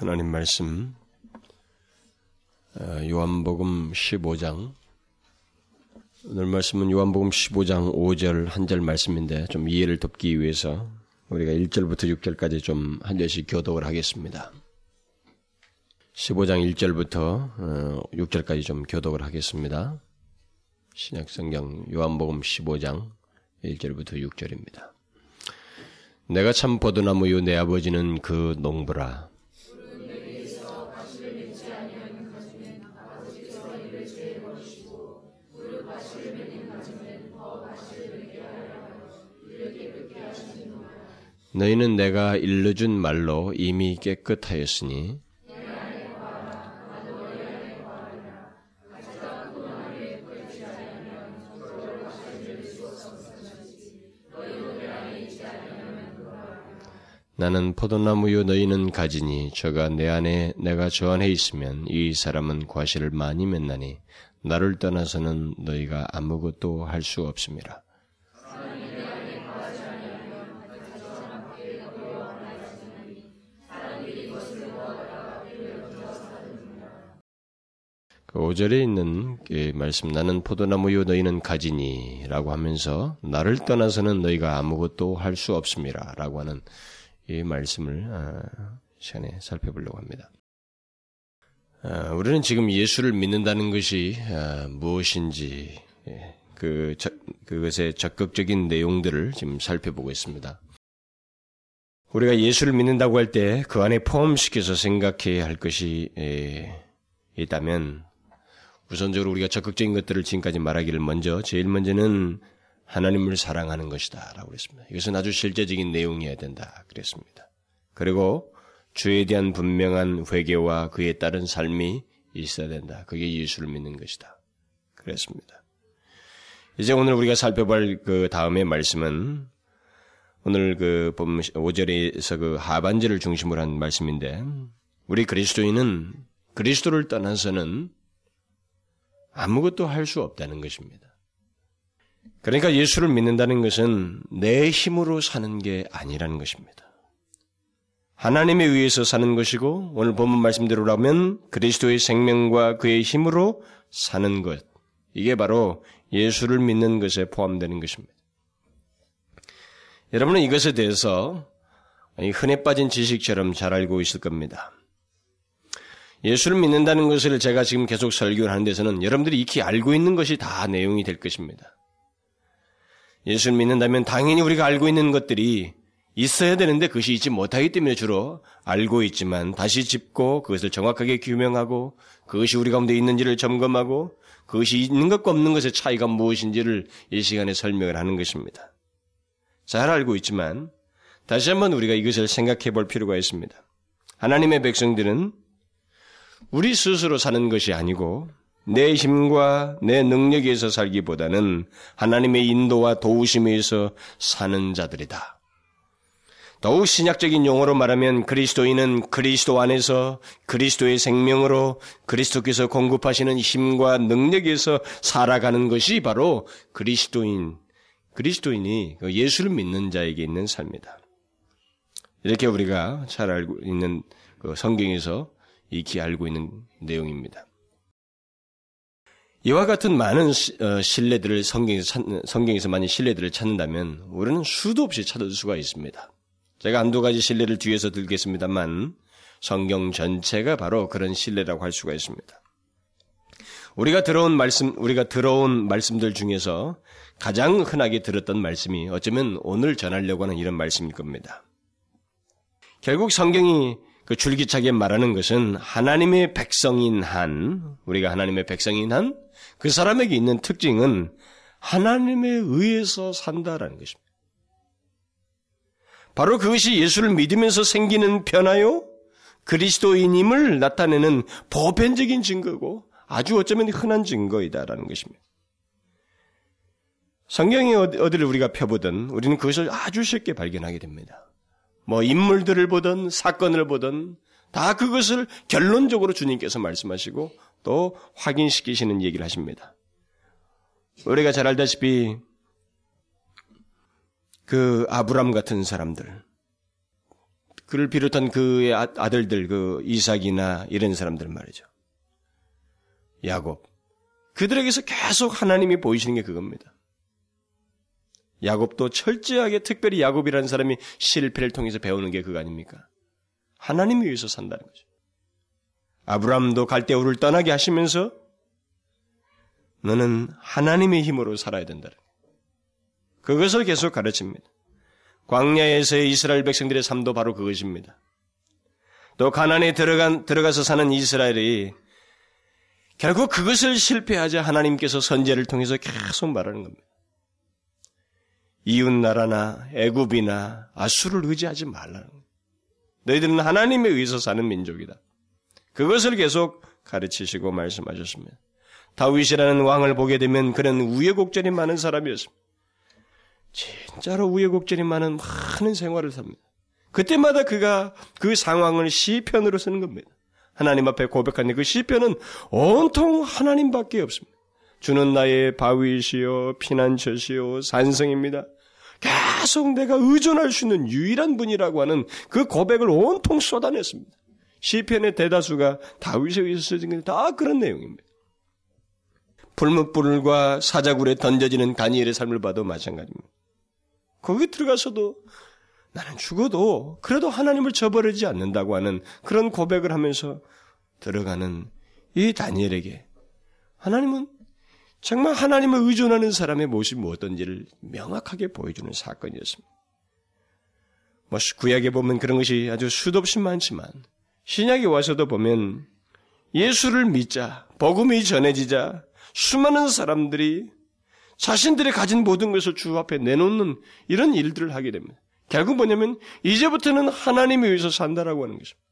하나님 말씀 어, 요한복음 15장 오늘 말씀은 요한복음 15장 5절 한 절 말씀인데 좀 이해를 돕기 위해서 우리가 1절부터 6절까지 좀 한 절씩 교독을 하겠습니다. 15장 1절부터 6절까지 어, 좀 교독을 하겠습니다. 신약성경 요한복음 15장 1절부터 6절입니다. 내가 참 포도나무요 내 아버지는 그 농부라. 너희는 내가 일러준 말로 이미 깨끗하였으니 나는 포도나무요 너희는 가지니 저가 내 안에 내가 저 안에 있으면 이 사람은 과실을 많이 맺나니 나를 떠나서는 너희가 아무것도 할 수 없습니다. 그 5절에 있는 그 말씀 나는 포도나무요 너희는 가지니라고 하면서 나를 떠나서는 너희가 아무것도 할 수 없습니다라고 하는 이 말씀을 아, 시간에 살펴보려고 합니다. 아, 우리는 지금 예수를 믿는다는 것이 아, 무엇인지 예, 그 그것의 적극적인 내용들을 지금 살펴보고 있습니다. 우리가 예수를 믿는다고 할 때 그 안에 포함시켜서 생각해야 할 것이 예, 있다면 우선적으로 우리가 적극적인 것들을 지금까지 말하기를 먼저 제일 먼저는 하나님을 사랑하는 것이다. 라고 그랬습니다. 이것은 아주 실제적인 내용이어야 된다. 그랬습니다. 그리고 주에 대한 분명한 회개와 그에 따른 삶이 있어야 된다. 그게 예수를 믿는 것이다. 그랬습니다. 이제 오늘 우리가 살펴볼 그 다음의 말씀은 오늘 그 5절에서 그 하반절을 중심으로 한 말씀인데 우리 그리스도인은 그리스도를 떠나서는 아무것도 할 수 없다는 것입니다. 그러니까 예수를 믿는다는 것은 내 힘으로 사는 게 아니라는 것입니다. 하나님에 의해서 사는 것이고 오늘 본문 말씀대로라면 그리스도의 생명과 그의 힘으로 사는 것. 이게 바로 예수를 믿는 것에 포함되는 것입니다. 여러분은 이것에 대해서 흔해 빠진 지식처럼 잘 알고 있을 겁니다. 예수를 믿는다는 것을 제가 지금 계속 설교를 하는 데서는 여러분들이 익히 알고 있는 것이 다 내용이 될 것입니다. 예수를 믿는다면 당연히 우리가 알고 있는 것들이 있어야 되는데 그것이 있지 못하기 때문에 주로 알고 있지만 다시 짚고 그것을 정확하게 규명하고 그것이 우리 가운데 있는지를 점검하고 그것이 있는 것과 없는 것의 차이가 무엇인지를 이 시간에 설명을 하는 것입니다. 잘 알고 있지만 다시 한번 우리가 이것을 생각해 볼 필요가 있습니다. 하나님의 백성들은 우리 스스로 사는 것이 아니고 내 힘과 내 능력에서 살기보다는 하나님의 인도와 도우심에 서 사는 자들이다. 더욱 신약적인 용어로 말하면 그리스도인은 그리스도 안에서 그리스도의 생명으로 그리스도께서 공급하시는 힘과 능력에서 살아가는 것이 바로 그리스도인, 그리스도인이 그 예수를 믿는 자에게 있는 삶이다. 이렇게 우리가 잘 알고 있는 그 성경에서 익히 알고 있는 내용입니다. 이와 같은 많은 어, 신뢰들을 성경에서, 찾, 성경에서 많이 신뢰들을 찾는다면 우리는 수도 없이 찾을 수가 있습니다. 제가 한두 가지 신뢰를 뒤에서 들겠습니다만 성경 전체가 바로 그런 신뢰라고 할 수가 있습니다. 우리가 들어온 말씀, 우리가 들어온 말씀들 중에서 가장 흔하게 들었던 말씀이 어쩌면 오늘 전하려고 하는 이런 말씀일 겁니다. 결국 성경이 그 줄기차게 말하는 것은 하나님의 백성인 한, 우리가 하나님의 백성인 한, 그 사람에게 있는 특징은 하나님에 의해서 산다라는 것입니다. 바로 그것이 예수를 믿으면서 생기는 변화요, 그리스도인임을 나타내는 보편적인 증거고 아주 어쩌면 흔한 증거이다라는 것입니다. 성경의 어디를 우리가 펴보든 우리는 그것을 아주 쉽게 발견하게 됩니다. 뭐 인물들을 보든 사건을 보든 다 그것을 결론적으로 주님께서 말씀하시고 또 확인시키시는 얘기를 하십니다. 우리가 잘 알다시피 그 아브람 같은 사람들, 그를 비롯한 그의 아, 아들들, 그 이삭이나 이런 사람들 말이죠. 야곱. 그들에게서 계속 하나님이 보이시는 게 그겁니다. 야곱도 철저하게 특별히 야곱이라는 사람이 실패를 통해서 배우는 게 그거 아닙니까? 하나님을 위해서 산다는 거죠. 아브라함도 갈대우를 떠나게 하시면서 너는 하나님의 힘으로 살아야 된다는. 그것을 계속 가르칩니다. 광야에서의 이스라엘 백성들의 삶도 바로 그것입니다. 또 가난에 들어간, 들어가서 사는 이스라엘이 결국 그것을 실패하자 하나님께서 선제를 통해서 계속 말하는 겁니다. 이웃 나라나 애굽이나 아수를 의지하지 말라는 거예요. 너희들은 하나님에 의해서 사는 민족이다. 그것을 계속 가르치시고 말씀하셨습니다. 다윗이라는 왕을 보게 되면 그는 우여곡절이 많은 사람이었습니다. 진짜로 우여곡절이 많은 많은 생활을 삽니다. 그때마다 그가 그 상황을 시편으로 쓰는 겁니다. 하나님 앞에 고백하는 그 시편은 온통 하나님밖에 없습니다. 주는 나의 바위시요 피난처시요 산성입니다. 계속 내가 의존할 수 있는 유일한 분이라고 하는 그 고백을 온통 쏟아냈습니다. 시편의 대다수가 다윗에 의해서 써진 게다 그런 내용입니다. 불뭇불과 사자굴에 던져지는 다니엘의 삶을 봐도 마찬가지입니다. 거기 들어가서도 나는 죽어도 그래도 하나님을 저버리지 않는다고 하는 그런 고백을 하면서 들어가는 이 다니엘에게 하나님은 정말 하나님을 의존하는 사람의 모습이 어떤지를 명확하게 보여주는 사건이었습니다. 뭐 구약에 보면 그런 것이 아주 수도 없이 많지만 신약에 와서도 보면 예수를 믿자 복음이 전해지자 수많은 사람들이 자신들이 가진 모든 것을 주 앞에 내놓는 이런 일들을 하게 됩니다. 결국 뭐냐면 이제부터는 하나님에 의해서 산다라고 하는 것입니다.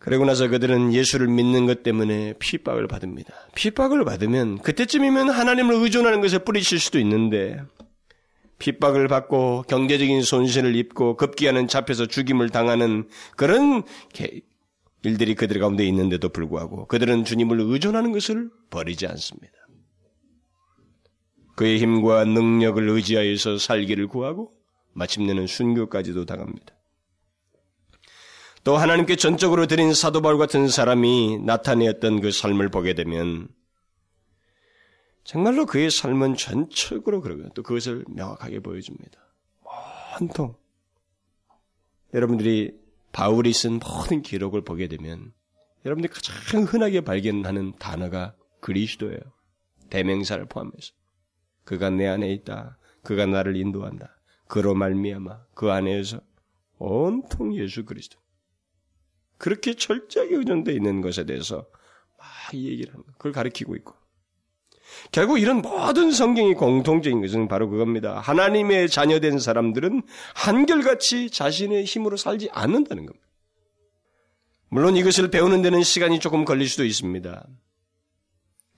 그러고 나서 그들은 예수를 믿는 것 때문에 핍박을 받습니다. 핍박을 받으면 그때쯤이면 하나님을 의존하는 것에 뿌리칠 수도 있는데 핍박을 받고 경제적인 손실을 입고 급기야는 잡혀서 죽임을 당하는 그런 일들이 그들 가운데 있는데도 불구하고 그들은 주님을 의존하는 것을 버리지 않습니다. 그의 힘과 능력을 의지하여서 살기를 구하고 마침내는 순교까지도 당합니다. 또 하나님께 전적으로 드린 사도 바울 같은 사람이 나타내었던 그 삶을 보게 되면 정말로 그의 삶은 전적으로 그러고 또 그것을 명확하게 보여줍니다. 온통 여러분들이 바울이 쓴 모든 기록을 보게 되면 여러분들이 가장 흔하게 발견하는 단어가 그리스도예요. 대명사를 포함해서 그가 내 안에 있다. 그가 나를 인도한다. 그로 말미암아 그 안에서 온통 예수 그리스도. 그렇게 철저하게 의존되어 있는 것에 대해서 막 얘기를 합니다. 그걸 가리키고 있고. 결국 이런 모든 성경이 공통적인 것은 바로 그겁니다. 하나님의 자녀된 사람들은 한결같이 자신의 힘으로 살지 않는다는 겁니다. 물론 이것을 배우는 데는 시간이 조금 걸릴 수도 있습니다.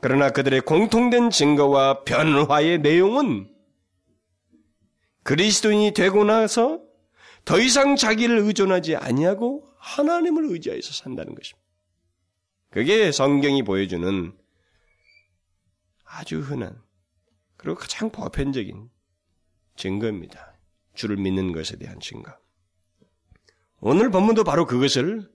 그러나 그들의 공통된 증거와 변화의 내용은 그리스도인이 되고 나서 더 이상 자기를 의존하지 아니하고 하나님을 의지하여서 산다는 것입니다. 그게 성경이 보여주는 아주 흔한 그리고 가장 보편적인 증거입니다. 주를 믿는 것에 대한 증거. 오늘 본문도 바로 그것을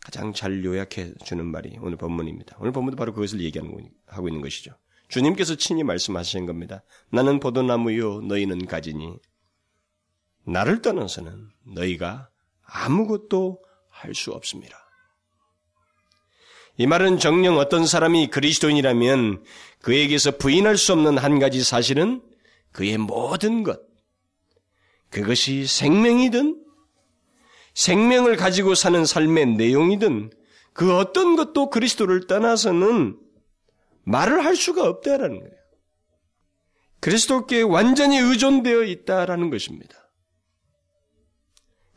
가장 잘 요약해 주는 말이 오늘 본문입니다. 오늘 본문도 바로 그것을 얘기하고 있는 것이죠. 주님께서 친히 말씀하신 겁니다. 나는 포도나무요 너희는 가지니 나를 떠나서는 너희가 아무것도 할 수 없습니다. 이 말은 정령 어떤 사람이 그리스도인이라면 그에게서 부인할 수 없는 한 가지 사실은 그의 모든 것, 그것이 생명이든 생명을 가지고 사는 삶의 내용이든 그 어떤 것도 그리스도를 떠나서는 말을 할 수가 없다라는 거예요. 그리스도께 완전히 의존되어 있다라는 것입니다.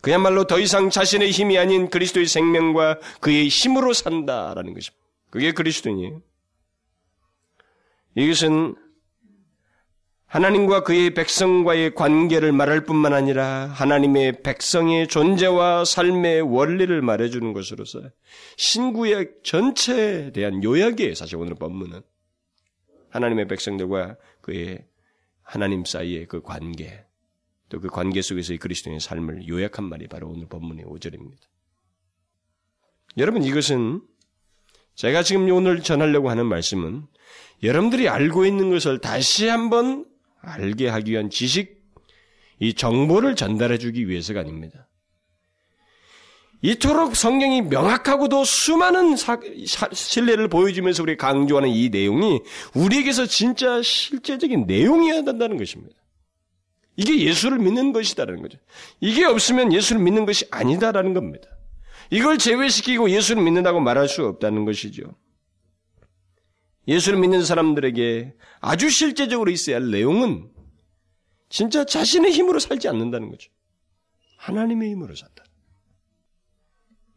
그야말로 더 이상 자신의 힘이 아닌 그리스도의 생명과 그의 힘으로 산다라는 것입니다. 그게 그리스도인이에요. 이것은 하나님과 그의 백성과의 관계를 말할 뿐만 아니라 하나님의 백성의 존재와 삶의 원리를 말해주는 것으로서 신구약 전체에 대한 요약이에요. 사실 오늘 본문은 하나님의 백성들과 그의 하나님 사이의 그 관계, 또 그 관계 속에서의 그리스도인의 삶을 요약한 말이 바로 오늘 본문의 5절입니다. 여러분 이것은 제가 지금 오늘 전하려고 하는 말씀은 여러분들이 알고 있는 것을 다시 한번 알게 하기 위한 지식, 이 정보를 전달해 주기 위해서가 아닙니다. 이토록 성경이 명확하고도 수많은 사, 사, 신뢰를 보여주면서 우리 강조하는 이 내용이 우리에게서 진짜 실제적인 내용이어야 된다는 것입니다. 이게 예수를 믿는 것이다라는 거죠. 이게 없으면 예수를 믿는 것이 아니다라는 겁니다. 이걸 제외시키고 예수를 믿는다고 말할 수 없다는 것이죠. 예수를 믿는 사람들에게 아주 실제적으로 있어야 할 내용은 진짜 자신의 힘으로 살지 않는다는 거죠. 하나님의 힘으로 산다.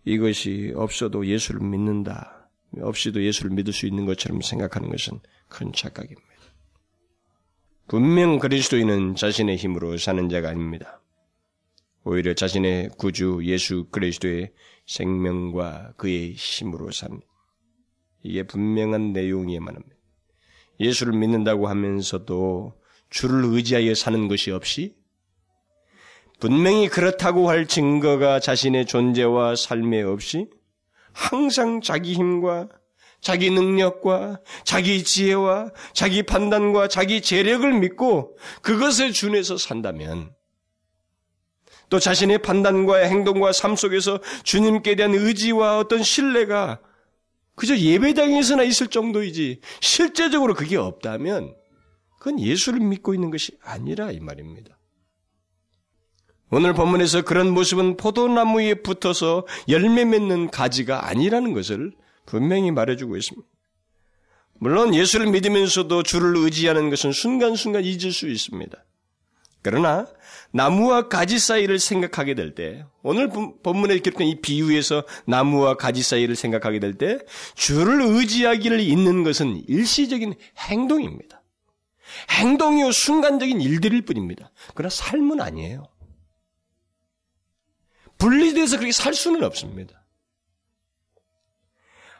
이것이 없어도 예수를 믿는다. 없이도 예수를 믿을 수 있는 것처럼 생각하는 것은 큰 착각입니다. 분명 그리스도인은 자신의 힘으로 사는 자가 아닙니다. 오히려 자신의 구주 예수 그리스도의 생명과 그의 힘으로 삽니다. 이게 분명한 내용이야만 합니다. 예수를 믿는다고 하면서도 주를 의지하여 사는 것이 없이 분명히 그렇다고 할 증거가 자신의 존재와 삶에 없이 항상 자기 힘과 자기 능력과 자기 지혜와 자기 판단과 자기 재력을 믿고 그것에 준해서 산다면 또 자신의 판단과 행동과 삶 속에서 주님께 대한 의지와 어떤 신뢰가 그저 예배당에서나 있을 정도이지 실제적으로 그게 없다면 그건 예수를 믿고 있는 것이 아니라 이 말입니다. 오늘 본문에서 그런 모습은 포도나무에 붙어서 열매 맺는 가지가 아니라는 것을 분명히 말해주고 있습니다. 물론 예수를 믿으면서도 주를 의지하는 것은 순간순간 잊을 수 있습니다. 그러나 나무와 가지 사이를 생각하게 될 때, 오늘 본문에 기록된 이 비유에서 나무와 가지 사이를 생각하게 될 때, 주를 의지하기를 잇는 것은 일시적인 행동입니다. 행동이요 순간적인 일들일 뿐입니다. 그러나 삶은 아니에요. 분리돼서 그렇게 살 수는 없습니다.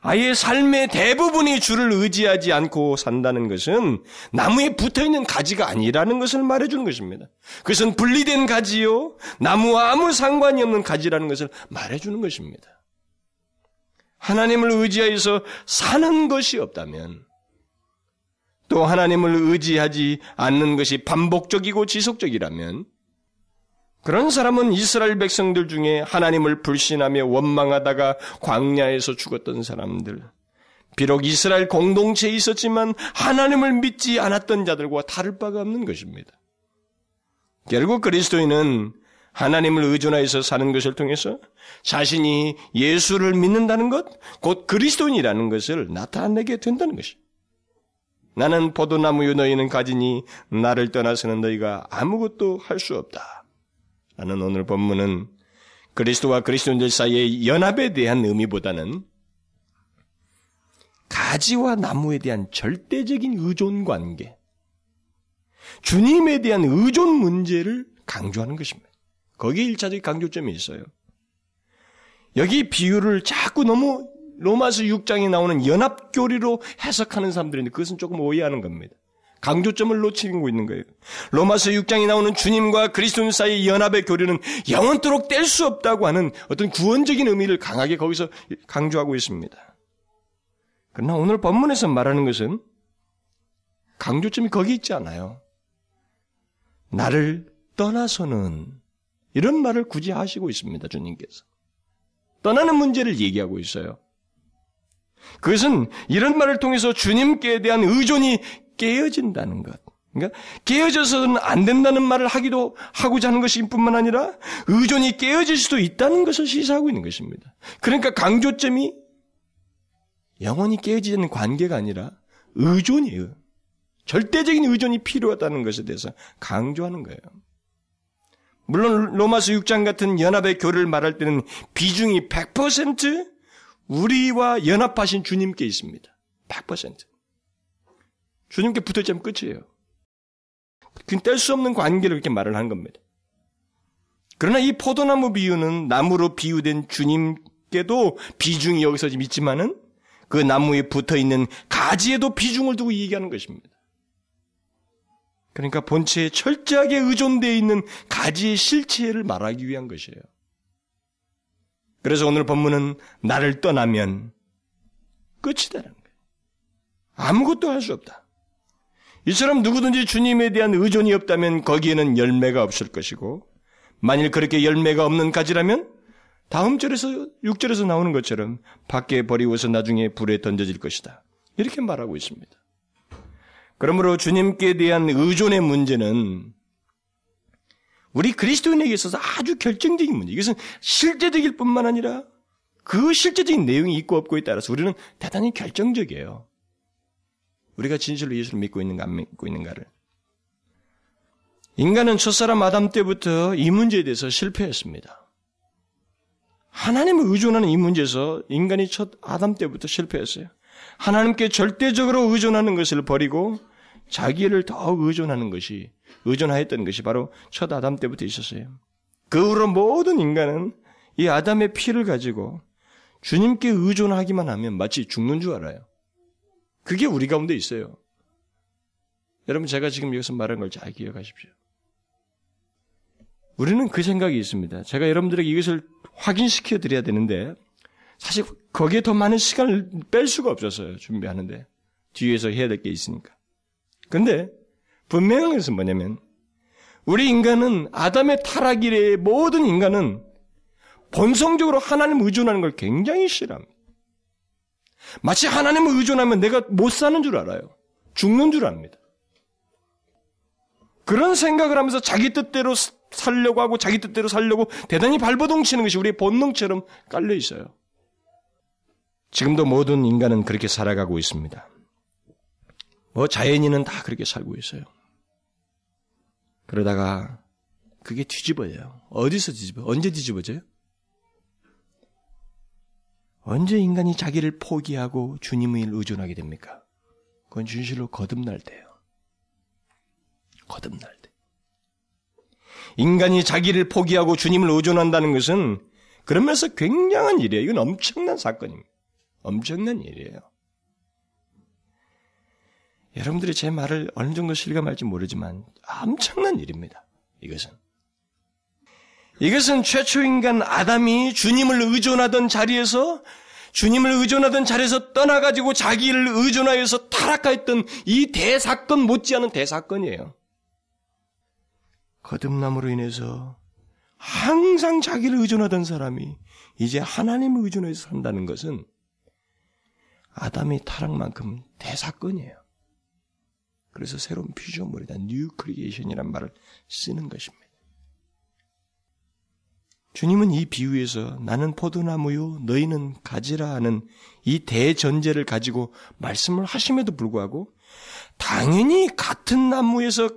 아예 삶의 대부분이 주를 의지하지 않고 산다는 것은 나무에 붙어 있는 가지가 아니라는 것을 말해주는 것입니다. 그것은 분리된 가지요, 나무와 아무 상관이 없는 가지라는 것을 말해주는 것입니다. 하나님을 의지하여서 사는 것이 없다면, 또 하나님을 의지하지 않는 것이 반복적이고 지속적이라면, 그런 사람은 이스라엘 백성들 중에 하나님을 불신하며 원망하다가 광야에서 죽었던 사람들, 비록 이스라엘 공동체에 있었지만 하나님을 믿지 않았던 자들과 다를 바가 없는 것입니다. 결국 그리스도인은 하나님을 의존하여서 사는 것을 통해서 자신이 예수를 믿는다는 것, 곧 그리스도인이라는 것을 나타내게 된다는 것입니다. 나는 포도나무요 너희는 가지니 나를 떠나서는 너희가 아무것도 할 수 없다. 라는 오늘 본문은 그리스도와 그리스도인들 사이의 연합에 대한 의미보다는 가지와 나무에 대한 절대적인 의존 관계, 주님에 대한 의존 문제를 강조하는 것입니다. 거기에 일차적 강조점이 있어요. 여기 비유를 자꾸 너무 로마서 6장에 나오는 연합교리로 해석하는 사람들인데 그것은 조금 오해하는 겁니다. 강조점을 놓치고 있는 거예요. 로마서 6장에 나오는 주님과 그리스도인 사이의 연합의 교류는 영원토록 뗄 수 없다고 하는 어떤 구원적인 의미를 강하게 거기서 강조하고 있습니다. 그러나 오늘 본문에서 말하는 것은 강조점이 거기 있지 않아요. 나를 떠나서는 이런 말을 굳이 하시고 있습니다. 주님께서. 떠나는 문제를 얘기하고 있어요. 그것은 이런 말을 통해서 주님께 대한 의존이 깨어진다는 것. 그러니까 깨어져서는 안 된다는 말을 하기도 하고자 하는 것이 뿐만 아니라 의존이 깨어질 수도 있다는 것을 시사하고 있는 것입니다. 그러니까 강조점이 영원히 깨어지는 관계가 아니라 의존이에요. 절대적인 의존이 필요하다는 것에 대해서 강조하는 거예요. 물론 로마서 6장 같은 연합의 교를 말할 때는 비중이 100% 우리와 연합하신 주님께 있습니다. 100%. 주님께 붙어있자면 끝이에요. 그건 뗄 수 없는 관계를 이렇게 말을 한 겁니다. 그러나 이 포도나무 비유는 나무로 비유된 주님께도 비중이 여기서 좀 있지만은 그 나무에 붙어 있는 가지에도 비중을 두고 얘기하는 것입니다. 그러니까 본체에 철저하게 의존되어 있는 가지의 실체를 말하기 위한 것이에요. 그래서 오늘 본문은 나를 떠나면 끝이다라는 거예요. 아무것도 할 수 없다. 이처럼 누구든지 주님에 대한 의존이 없다면 거기에는 열매가 없을 것이고 만일 그렇게 열매가 없는 가지라면 다음 절에서 6절에서 나오는 것처럼 밖에 버리고서 나중에 불에 던져질 것이다. 이렇게 말하고 있습니다. 그러므로 주님께 대한 의존의 문제는 우리 그리스도인에게 있어서 아주 결정적인 문제. 이것은 실제적일 뿐만 아니라 그 실제적인 내용이 있고 없고에 따라서 우리는 대단히 결정적이에요. 우리가 진실로 예수를 믿고 있는가 안 믿고 있는가를. 인간은 첫사람 아담 때부터 이 문제에 대해서 실패했습니다. 하나님을 의존하는 이 문제에서 인간이 첫 아담 때부터 실패했어요. 하나님께 절대적으로 의존하는 것을 버리고 자기를 더 의존하는 것이 의존하였던 것이 바로 첫 아담 때부터 있었어요. 그 후로 모든 인간은 이 아담의 피를 가지고 주님께 의존하기만 하면 마치 죽는 줄 알아요. 그게 우리 가운데 있어요. 여러분 제가 지금 여기서 말한 걸 잘 기억하십시오. 우리는 그 생각이 있습니다. 제가 여러분들에게 이것을 확인시켜 드려야 되는데 사실 거기에 더 많은 시간을 뺄 수가 없었어요. 준비하는데 뒤에서 해야 될 게 있으니까. 근데 분명한 것은 뭐냐면 우리 인간은 아담의 타락 이래의 모든 인간은 본성적으로 하나님 의존하는 걸 굉장히 싫어합니다. 마치 하나님을 의존하면 내가 못 사는 줄 알아요. 죽는 줄 압니다. 그런 생각을 하면서 자기 뜻대로 살려고 하고 자기 뜻대로 살려고 대단히 발버둥 치는 것이 우리의 본능처럼 깔려 있어요. 지금도 모든 인간은 그렇게 살아가고 있습니다. 뭐 자연인은 다 그렇게 살고 있어요. 그러다가 그게 뒤집어져요. 어디서 뒤집어? 언제 뒤집어져요? 언제 인간이 자기를 포기하고 주님을 의존하게 됩니까? 그건 진실로 거듭날 때예요. 거듭날 때. 인간이 자기를 포기하고 주님을 의존한다는 것은 그러면서 굉장한 일이에요. 이건 엄청난 사건입니다. 엄청난 일이에요. 여러분들이 제 말을 어느 정도 실감할지 모르지만 엄청난 일입니다. 이것은. 이것은 최초 인간 아담이 주님을 의존하던 자리에서 주님을 의존하던 자리에서 떠나가지고 자기를 의존하여서 타락하였던 이 대사건 못지않은 대사건이에요. 거듭남으로 인해서 항상 자기를 의존하던 사람이 이제 하나님을 의존해서 산다는 것은 아담의 타락만큼 대사건이에요. 그래서 새로운 피조물이다. new creation이란 말을 쓰는 것입니다. 주님은 이 비유에서 나는 포도나무요 너희는 가지라 하는 이 대전제를 가지고 말씀을 하심에도 불구하고 당연히 같은 나무에서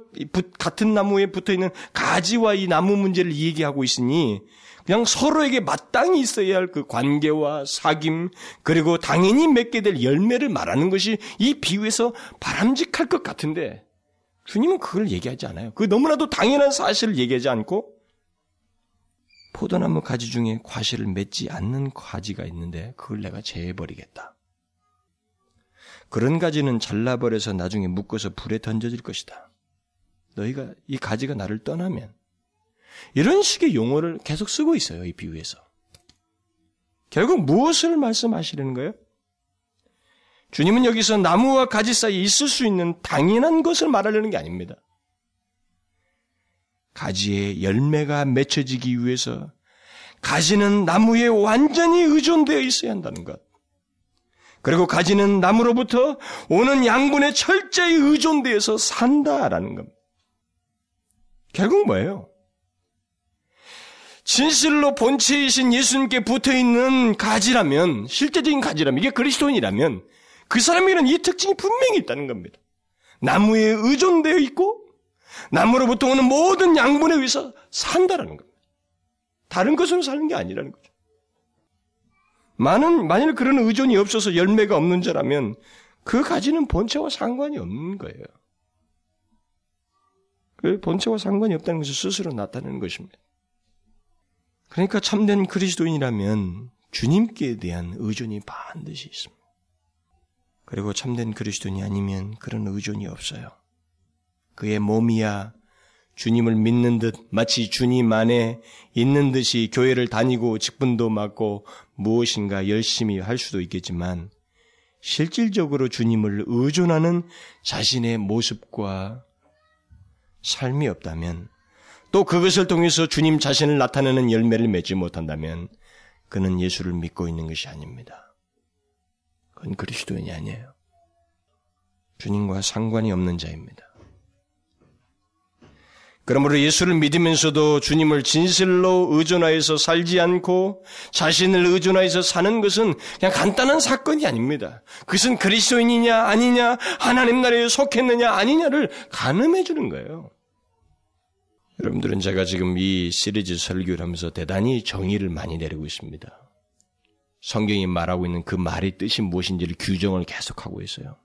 같은 나무에 붙어 있는 가지와 이 나무 문제를 얘기하고 있으니 그냥 서로에게 마땅히 있어야 할 그 관계와 사귐 그리고 당연히 맺게 될 열매를 말하는 것이 이 비유에서 바람직할 것 같은데 주님은 그걸 얘기하지 않아요. 그 너무나도 당연한 사실을 얘기하지 않고 포도나무 가지 중에 과실을 맺지 않는 가지가 있는데 그걸 내가 제해버리겠다. 그런 가지는 잘라버려서 나중에 묶어서 불에 던져질 것이다. 너희가 이 가지가 나를 떠나면 이런 식의 용어를 계속 쓰고 있어요. 이 비유에서. 결국 무엇을 말씀하시려는 거예요? 주님은 여기서 나무와 가지 사이에 있을 수 있는 당연한 것을 말하려는 게 아닙니다. 가지에 열매가 맺혀지기 위해서 가지는 나무에 완전히 의존되어 있어야 한다는 것. 그리고 가지는 나무로부터 오는 양분에 철저히 의존되어서 산다라는 겁니다. 결국 뭐예요? 진실로 본체이신 예수님께 붙어 있는 가지라면, 실제적인 가지라면, 이게 그리스도인이라면, 그 사람에게는 이 특징이 분명히 있다는 겁니다. 나무에 의존되어 있고, 나무로부터 오는 모든 양분에 의해서 산다라는 겁니다. 다른 것으로 사는 게 아니라는 거죠. 많은, 만일 그런 의존이 없어서 열매가 없는 자라면 그 가지는 본체와 상관이 없는 거예요. 그 본체와 상관이 없다는 것을 스스로 나타내는 것입니다. 그러니까 참된 그리스도인이라면 주님께 대한 의존이 반드시 있습니다. 그리고 참된 그리스도인이 아니면 그런 의존이 없어요. 그의 몸이야 주님을 믿는 듯 마치 주님 안에 있는 듯이 교회를 다니고 직분도 맡고 무엇인가 열심히 할 수도 있겠지만 실질적으로 주님을 의존하는 자신의 모습과 삶이 없다면 또 그것을 통해서 주님 자신을 나타내는 열매를 맺지 못한다면 그는 예수를 믿고 있는 것이 아닙니다. 그건 그리스도인이 아니에요. 주님과 상관이 없는 자입니다. 그러므로 예수를 믿으면서도 주님을 진실로 의존하여서 살지 않고 자신을 의존하여서 사는 것은 그냥 간단한 사건이 아닙니다. 그것은 그리스도인이냐 아니냐 하나님 나라에 속했느냐 아니냐를 가늠해 주는 거예요. 여러분들은 제가 지금 이 시리즈 설교를 하면서 대단히 정의를 많이 내리고 있습니다. 성경이 말하고 있는 그 말의 뜻이 무엇인지를 규정을 계속하고 있어요.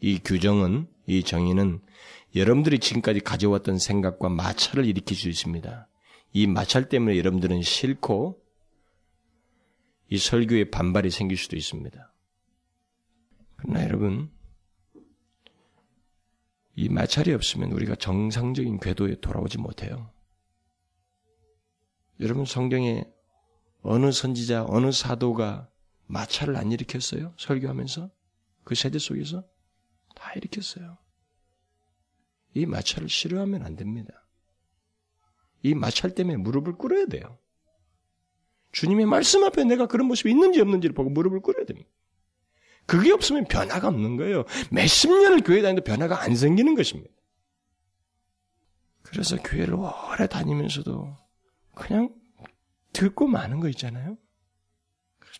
이 규정은, 이 정의는 여러분들이 지금까지 가져왔던 생각과 마찰을 일으킬 수 있습니다. 이 마찰 때문에 여러분들은 싫고 이 설교에 반발이 생길 수도 있습니다. 그러나 여러분, 이 마찰이 없으면 우리가 정상적인 궤도에 돌아오지 못해요. 여러분 성경에 어느 선지자, 어느 사도가 마찰을 안 일으켰어요? 설교하면서? 그 세대 속에서? 다 일으켰어요. 이 마찰을 싫어하면 안 됩니다. 이 마찰 때문에 무릎을 꿇어야 돼요. 주님의 말씀 앞에 내가 그런 모습이 있는지 없는지를 보고 무릎을 꿇어야 됩니다. 그게 없으면 변화가 없는 거예요. 몇십 년을 교회 다니도 변화가 안 생기는 것입니다. 그래서 교회를 오래 다니면서도 그냥 듣고 마는 거 있잖아요.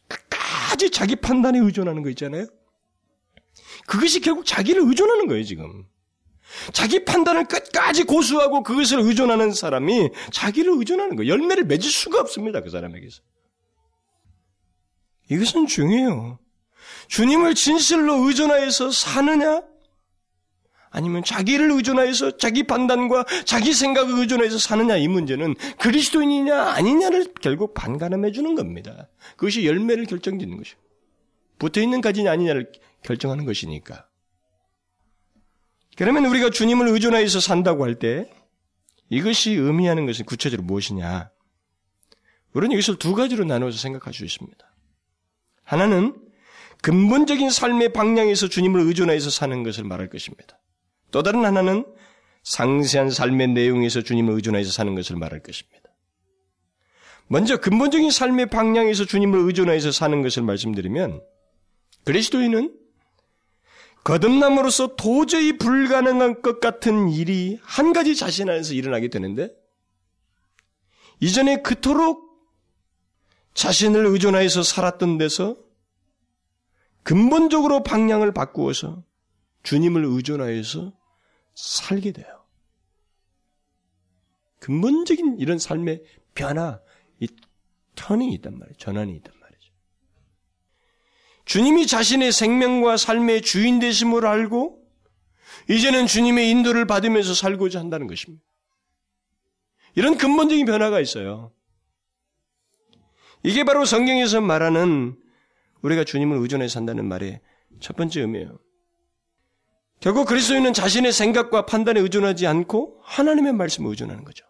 끝까지 자기 판단에 의존하는 거 있잖아요. 그것이 결국 자기를 의존하는 거예요, 지금. 자기 판단을 끝까지 고수하고 그것을 의존하는 사람이 자기를 의존하는 거예요. 열매를 맺을 수가 없습니다. 그 사람에게서. 이것은 중요해요. 주님을 진실로 의존하여서 사느냐? 아니면 자기를 의존하여서 자기 판단과 자기 생각을 의존해서 사느냐 이 문제는 그리스도인이냐 아니냐를 결국 반가름해 주는 겁니다. 그것이 열매를 결정짓는 것이요. 붙어 있는 가지냐 아니냐를 결정하는 것이니까. 그러면 우리가 주님을 의존하여서 산다고 할 때 이것이 의미하는 것은 구체적으로 무엇이냐? 우리는 이것을 두 가지로 나누어서 생각할 수 있습니다. 하나는 근본적인 삶의 방향에서 주님을 의존하여서 사는 것을 말할 것입니다. 또 다른 하나는 상세한 삶의 내용에서 주님을 의존하여서 사는 것을 말할 것입니다. 먼저 근본적인 삶의 방향에서 주님을 의존하여서 사는 것을 말씀드리면 그리스도인은 거듭남으로서 도저히 불가능한 것 같은 일이 한 가지 자신 안에서 일어나게 되는데 이전에 그토록 자신을 의존하여서 살았던 데서 근본적으로 방향을 바꾸어서 주님을 의존하여서 살게 돼요. 근본적인 이런 삶의 변화, 이 터닝이 있단 말이에요. 전환이 있단 말이에요. 주님이 자신의 생명과 삶의 주인 되심을 알고 이제는 주님의 인도를 받으면서 살고자 한다는 것입니다. 이런 근본적인 변화가 있어요. 이게 바로 성경에서 말하는 우리가 주님을 의존해 산다는 말의 첫 번째 의미예요. 결국 그리스도인은 자신의 생각과 판단에 의존하지 않고 하나님의 말씀에 의존하는 거죠.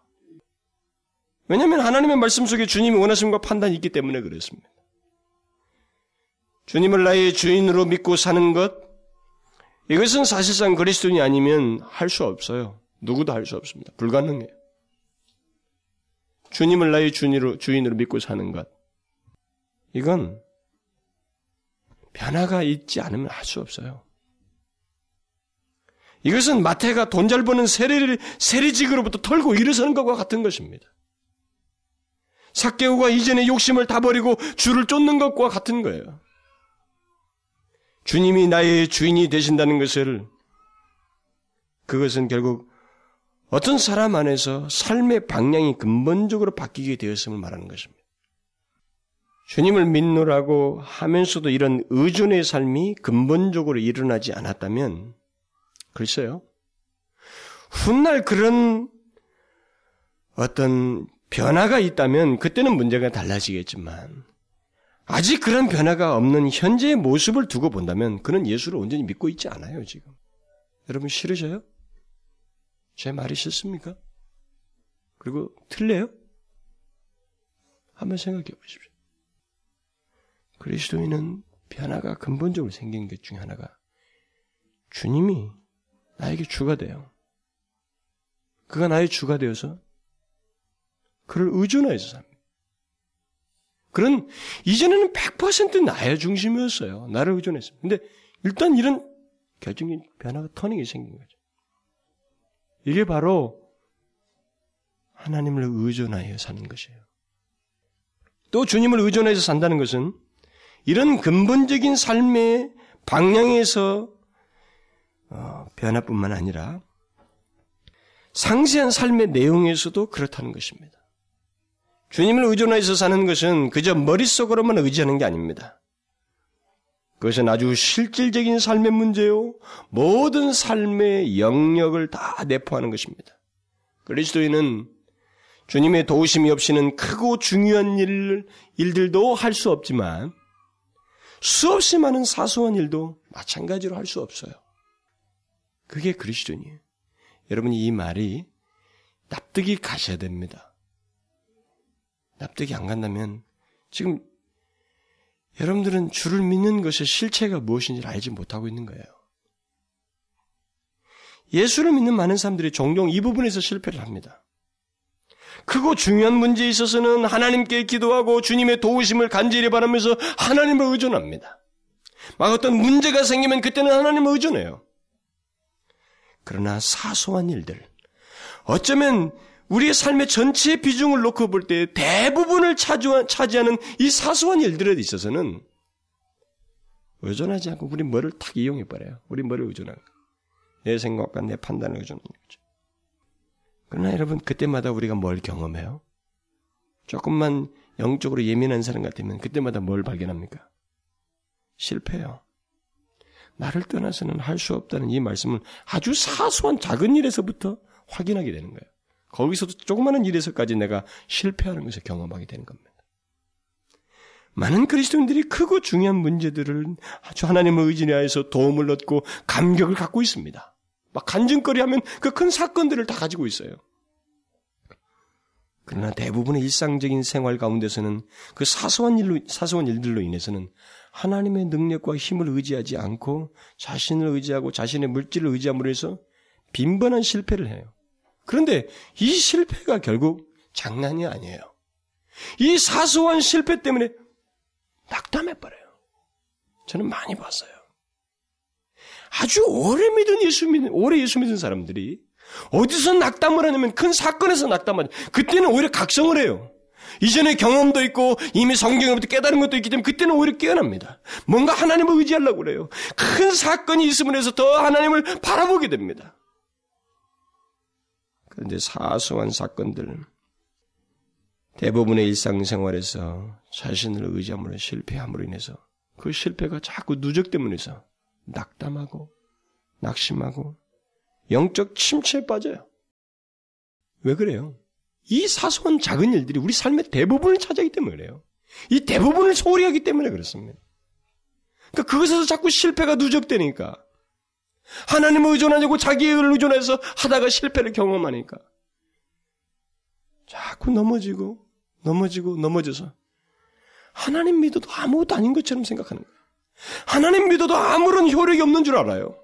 왜냐하면 하나님의 말씀 속에 주님이 원하심과 판단이 있기 때문에 그렇습니다. 주님을 나의 주인으로 믿고 사는 것, 이것은 사실상 그리스도인이 아니면 할 수 없어요. 누구도 할 수 없습니다. 불가능해요. 주님을 나의 주인으로, 주인으로 믿고 사는 것. 이건 변화가 있지 않으면 할 수 없어요. 이것은 마태가 돈 잘 버는 세리를, 세리직으로부터 털고 일어서는 것과 같은 것입니다. 사개오가 이전의 욕심을 다 버리고 주를 쫓는 것과 같은 거예요. 주님이 나의 주인이 되신다는 것을 그것은 결국 어떤 사람 안에서 삶의 방향이 근본적으로 바뀌게 되었음을 말하는 것입니다. 주님을 믿노라고 하면서도 이런 의존의 삶이 근본적으로 일어나지 않았다면, 글쎄요. 훗날 그런 어떤 변화가 있다면 그때는 문제가 달라지겠지만, 아직 그런 변화가 없는 현재의 모습을 두고 본다면 그는 예수를 온전히 믿고 있지 않아요, 지금. 여러분 싫으셔요? 제 말이 싫습니까? 그리고 틀려요? 한번 생각해 보십시오. 그리스도인은 변화가 근본적으로 생긴 것 중에 하나가 주님이 나에게 주가 돼요. 그가 나의 주가 되어서 그를 의존하여서 삽니다. 그런 이전에는 100% 나의 중심이었어요. 나를 의존했습니다. 근데 일단 이런 결정적인 변화가 터닝이 생긴 거죠. 이게 바로 하나님을 의존하여 사는 것이에요. 또 주님을 의존해서 산다는 것은 이런 근본적인 삶의 방향에서 어, 변화뿐만 아니라 상세한 삶의 내용에서도 그렇다는 것입니다. 주님을 의존해서 사는 것은 그저 머릿속으로만 의지하는 게 아닙니다. 그것은 아주 실질적인 삶의 문제요. 모든 삶의 영역을 다 내포하는 것입니다. 그리스도인은 주님의 도우심이 없이는 크고 중요한 일, 일들도 할 수 없지만 수없이 많은 사소한 일도 마찬가지로 할 수 없어요. 그게 그리스도인이에요. 여러분 이 말이 납득이 가셔야 됩니다. 납득이 안 간다면 지금 여러분들은 주를 믿는 것의 실체가 무엇인지 알지 못하고 있는 거예요. 예수를 믿는 많은 사람들이 종종 이 부분에서 실패를 합니다. 크고 중요한 문제에 있어서는 하나님께 기도하고 주님의 도우심을 간절히 바라면서 하나님을 의존합니다. 막 어떤 문제가 생기면 그때는 하나님을 의존해요. 그러나 사소한 일들, 어쩌면 우리의 삶의 전체 비중을 놓고 볼 때 대부분을 차지하는 이 사소한 일들에 있어서는 의존하지 않고 우리 머리를 탁 이용해 버려요. 우리 머리를 의존하는 거. 내 생각과 내 판단을 의존하는 거죠. 그러나 여러분 그때마다 우리가 뭘 경험해요? 조금만 영적으로 예민한 사람 같으면 그때마다 뭘 발견합니까? 실패요. 나를 떠나서는 할 수 없다는 이 말씀을 아주 사소한 작은 일에서부터 확인하게 되는 거예요. 거기서도 조그마한 일에서까지 내가 실패하는 것을 경험하게 되는 겁니다. 많은 그리스도인들이 크고 중요한 문제들을 아주 하나님의 의지하에서 도움을 얻고 감격을 갖고 있습니다. 막 간증거리 하면 그 큰 사건들을 다 가지고 있어요. 그러나 대부분의 일상적인 생활 가운데서는 그 사소한 일로, 사소한 일들로 인해서는 하나님의 능력과 힘을 의지하지 않고 자신을 의지하고 자신의 물질을 의지함으로 해서 빈번한 실패를 해요. 그런데 이 실패가 결국 장난이 아니에요. 이 사소한 실패 때문에 낙담해 버려요. 저는 많이 봤어요. 아주 오래 믿은 예수 믿는, 오래 예수 믿은 사람들이 어디서 낙담을 하냐면 큰 사건에서 낙담하죠. 그때는 오히려 각성을 해요. 이전에 경험도 있고 이미 성경으로부터 깨달은 것도 있기 때문에 그때는 오히려 깨어납니다. 뭔가 하나님을 의지하려고 그래요. 큰 사건이 있음으로 해서 더 하나님을 바라보게 됩니다. 그런데 사소한 사건들, 대부분의 일상생활에서 자신을 의지함으로 실패함으로 인해서 그 실패가 자꾸 해서 낙담하고 낙심하고 영적 침체에 빠져요. 왜 그래요? 이 사소한 작은 일들이 우리 삶의 대부분을 차지하기 때문에 그래요. 이 대부분을 소홀히 하기 때문에 그렇습니다. 그러니까 그것에서 자꾸 실패가 누적되니까 하나님을 의존하려고 자기를 의존해서 하다가 실패를 경험하니까 자꾸 넘어지고 넘어지고 넘어져서 하나님 믿어도 아무것도 아닌 것처럼 생각하는 거예요. 하나님 믿어도 아무런 효력이 없는 줄 알아요.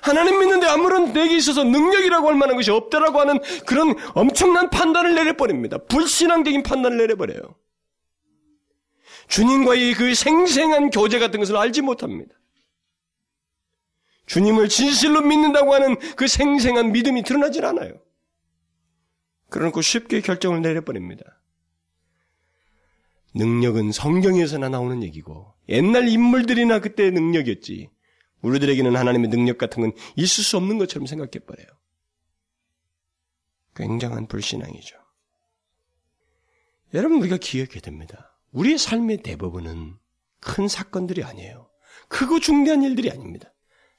하나님 믿는데 아무런 내게 있어서 능력이라고 할 만한 것이 없다라고 하는 그런 엄청난 판단을 내려버립니다. 불신앙적인 판단을 내려버려요. 주님과의 그 생생한 교제 같은 것을 알지 못합니다. 주님을 진실로 믿는다고 하는 그 생생한 믿음이 드러나질 않아요. 그러놓고 쉽게 결정을 내려버립니다. 능력은 성경에서나 나오는 얘기고 옛날 인물들이나 그때의 능력이었지 우리들에게는 하나님의 능력 같은 건 있을 수 없는 것처럼 생각해버려요. 굉장한 불신앙이죠. 여러분, 우리가 기억해야 됩니다. 우리의 삶의 대부분은 큰 사건들이 아니에요. 크고 중대한 일들이 아닙니다.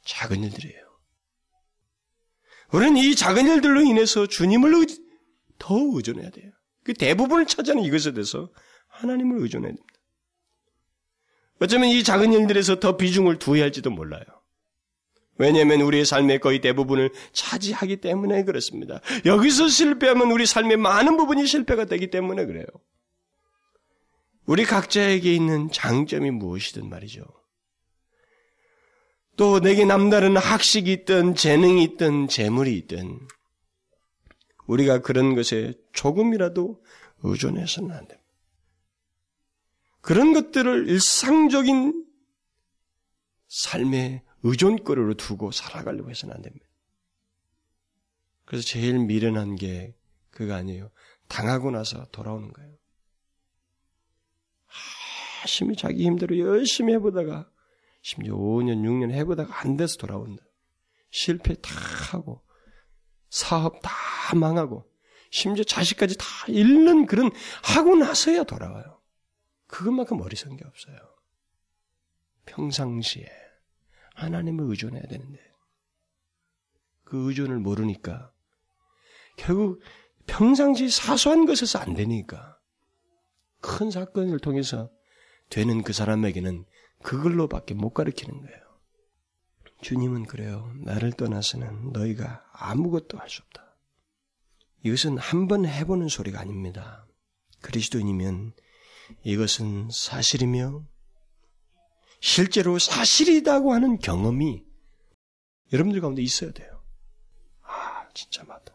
작은 일들이에요. 우리는 이 작은 일들로 인해서 주님을 의, 더 의존해야 돼요. 그 대부분을 차지하는 이것에 대해서 하나님을 의존해야 됩니다. 어쩌면 이 작은 일들에서 더 비중을 두어야 할지도 몰라요. 왜냐하면 우리의 삶의 거의 대부분을 차지하기 때문에 그렇습니다. 여기서 실패하면 우리 삶의 많은 부분이 실패가 되기 때문에 그래요. 우리 각자에게 있는 장점이 무엇이든 말이죠. 또 내게 남다른 학식이 있든 재능이 있든 재물이 있든 우리가 그런 것에 조금이라도 의존해서는 안 됩니다. 그런 것들을 일상적인 삶의 의존거리로 두고 살아가려고 해서는 안 됩니다. 그래서 제일 미련한 게 그거 아니에요. 당하고 나서 돌아오는 거예요. 열심히 자기 힘대로 열심히 해보다가 심지어 5년, 6년 해보다가 안 돼서 돌아온다. 실패 다 하고 사업 다 망하고 심지어 자식까지 다 잃는 그런 하고 나서야 돌아와요. 그것만큼 어리석은 게 없어요. 평상시에 하나님을 의존해야 되는데 그 의존을 모르니까 결국 평상시 사소한 것에서 안 되니까 큰 사건을 통해서 되는 그 사람에게는 그걸로밖에 못 가르치는 거예요. 주님은 그래요. 나를 떠나서는 너희가 아무것도 할 수 없다. 이것은 한 번 해보는 소리가 아닙니다. 그리스도인이면 이것은 사실이며 실제로 사실이라고 하는 경험이 여러분들 가운데 있어야 돼요. 아, 진짜 맞다.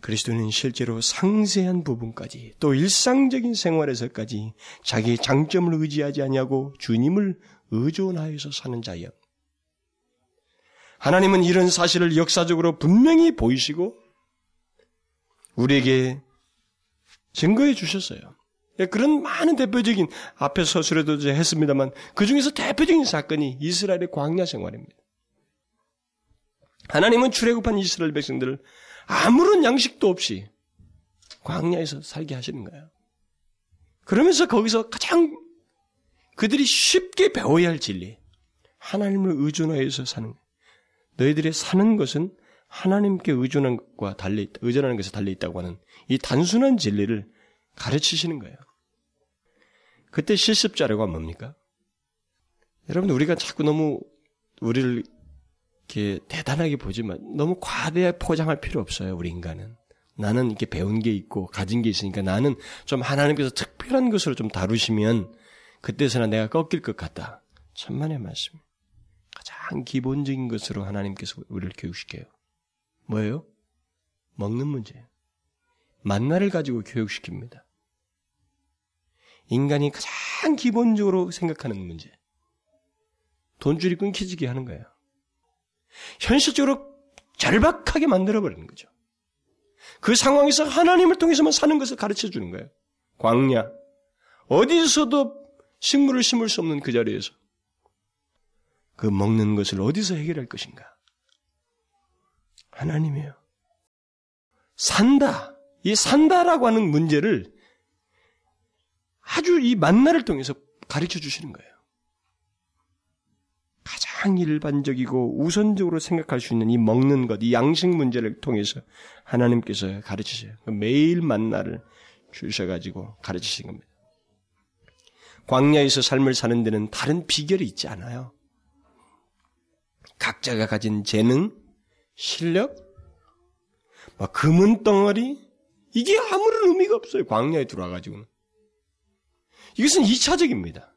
그리스도는 실제로 상세한 부분까지 또 일상적인 생활에서까지 자기의 장점을 의지하지 아니하고 주님을 의존하여서 사는 자여. 하나님은 이런 사실을 역사적으로 분명히 보이시고 우리에게 증거해 주셨어요. 예, 그런 많은 대표적인 앞에 서술에도 했습니다만 그 중에서 대표적인 사건이 이스라엘의 광야 생활입니다. 하나님은 출애굽한 이스라엘 백성들을 아무런 양식도 없이 광야에서 살게 하시는 거예요. 그러면서 거기서 가장 그들이 쉽게 배워야 할 진리, 하나님을 의존하여서 사는 거예요. 너희들의 사는 것은 하나님께 의존한 것과 달리 의존하는 것에 달리 있다고 하는 이 단순한 진리를 가르치시는 거예요. 그때 실습 자료가 뭡니까? 여러분, 우리가 자꾸 너무 우리를 이렇게 대단하게 보지만 너무 과대하 포장할 필요 없어요, 우리 인간은. 나는 이렇게 배운 게 있고 가진 게 있으니까 나는 좀 하나님께서 특별한 것으로 좀 다루시면 그때서나 내가 꺾일 것 같다. 천만의 말씀. 가장 기본적인 것으로 하나님께서 우리를 교육시켜요. 뭐예요? 먹는 문제예요. 만나를 가지고 교육시킵니다. 인간이 가장 기본적으로 생각하는 문제. 돈줄이 끊기지게 하는 거예요. 현실적으로 절박하게 만들어버리는 거죠. 그 상황에서 하나님을 통해서만 사는 것을 가르쳐 주는 거예요. 광야. 어디서도 식물을 심을 수 없는 그 자리에서. 그 먹는 것을 어디서 해결할 것인가? 하나님이에요. 산다. 이 산다라고 하는 문제를 아주 이 만나를 통해서 가르쳐 주시는 거예요. 일반적이고 우선적으로 생각할 수 있는 이 먹는 것, 이 양식 문제를 통해서 하나님께서 가르치세요. 그 매일 만나를 주셔가지고 가르치신 겁니다. 광야에서 삶을 사는 데는 다른 비결이 있지 않아요. 각자가 가진 재능, 실력, 막 금은 덩어리, 이게 아무런 의미가 없어요. 광야에 들어와가지고는. 이것은 2차적입니다.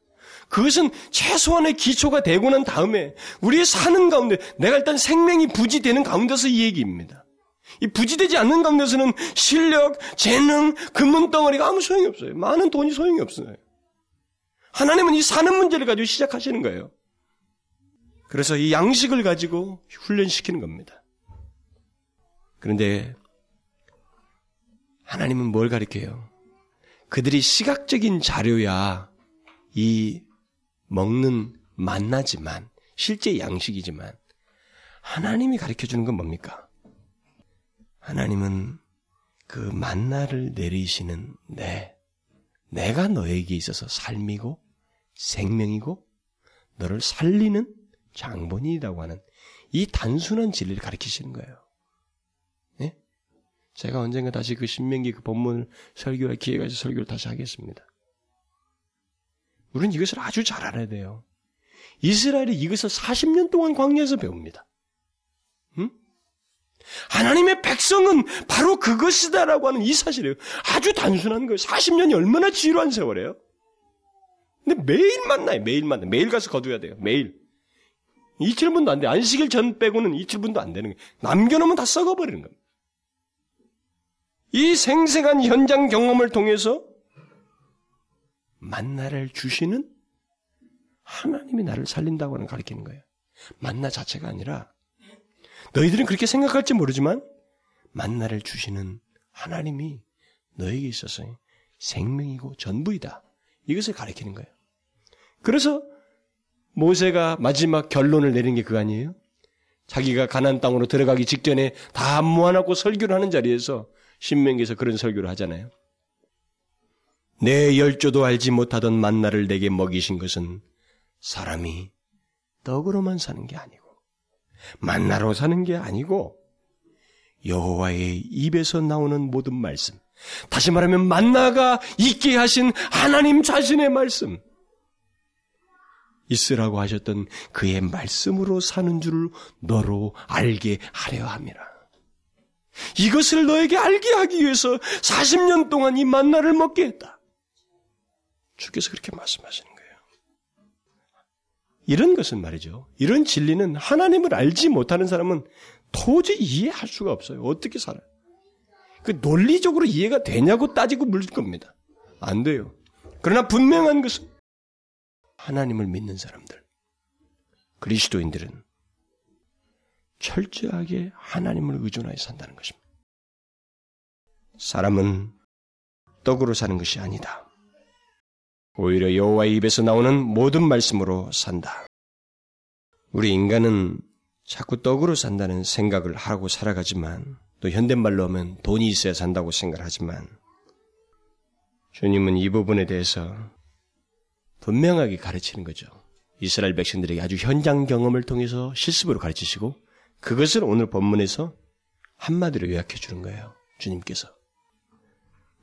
그것은 최소한의 기초가 되고 난 다음에 우리의 사는 가운데 내가 일단 생명이 부지되는 가운데서 이 얘기입니다. 이 부지되지 않는 가운데서는 실력, 재능, 근문 덩어리가 아무 소용이 없어요. 많은 돈이 소용이 없어요. 하나님은 이 사는 문제를 가지고 시작하시는 거예요. 그래서 이 양식을 가지고 훈련시키는 겁니다. 그런데 하나님은 뭘 가리켜요? 그들이 시각적인 자료야 이 먹는 만나지만 실제 양식이지만 하나님이 가르쳐 주는 건 뭡니까? 하나님은 그 만나를 내리시는 내, 내가 너에게 있어서 삶이고 생명이고 너를 살리는 장본인이라고 하는 이 단순한 진리를 가르치시는 거예요. 제가 언젠가 다시 그 신명기 그 본문을 설교할 기회가 있어 설교를 다시 하겠습니다. 우리는 이것을 아주 잘 알아야 돼요. 이스라엘이 이것을 40년 동안 광야에서 배웁니다. 응? 하나님의 백성은 바로 그것이다라고 하는 이 사실이에요. 아주 단순한 거예요. 40년이 얼마나 지루한 세월이에요. 근데 매일 만나요. 매일 만나. 매일 가서 거둬야 돼요. 매일. 이틀분도 안 돼. 안식일 전 빼고는 이틀분도 안 되는 거예요. 남겨놓으면 다 썩어버리는 겁니다. 이 생생한 현장 경험을 통해서 만나를 주시는 하나님이 나를 살린다고 하는 가르치는 거예요. 만나 자체가 아니라 너희들은 그렇게 생각할지 모르지만 만나를 주시는 하나님이 너에게 있어서 생명이고 전부이다. 이것을 가리키는 거예요. 그래서 모세가 마지막 결론을 내린 게 그거 아니에요? 자기가 가난 땅으로 들어가기 직전에 다 모아놓고 설교를 하는 자리에서 신명기에서 그런 설교를 하잖아요. 내 열조도 알지 못하던 만나를 내게 먹이신 것은 사람이 떡으로만 사는 게 아니고 만나로 사는 게 아니고 여호와의 입에서 나오는 모든 말씀 다시 말하면 만나가 있게 하신 하나님 자신의 말씀 있으라고 하셨던 그의 말씀으로 사는 줄을 너로 알게 하려 함이라. 이것을 너에게 알게 하기 위해서 40년 동안 이 만나를 먹게 했다. 주께서 그렇게 말씀하시는 거예요. 이런 것은 말이죠. 이런 진리는 하나님을 알지 못하는 사람은 도저히 이해할 수가 없어요. 어떻게 살아요? 그 논리적으로 이해가 되냐고 따지고 물을 겁니다. 안 돼요. 그러나 분명한 것은 하나님을 믿는 사람들, 그리스도인들은 철저하게 하나님을 의존하여 산다는 것입니다. 사람은 떡으로 사는 것이 아니다. 오히려 여호와의 입에서 나오는 모든 말씀으로 산다. 우리 인간은 자꾸 떡으로 산다는 생각을 하고 살아가지만 또 현대말로 하면 돈이 있어야 산다고 생각을 하지만 주님은 이 부분에 대해서 분명하게 가르치는 거죠. 이스라엘 백성들에게 아주 현장 경험을 통해서 실습으로 가르치시고 그것을 오늘 본문에서 한마디로 요약해 주는 거예요. 주님께서.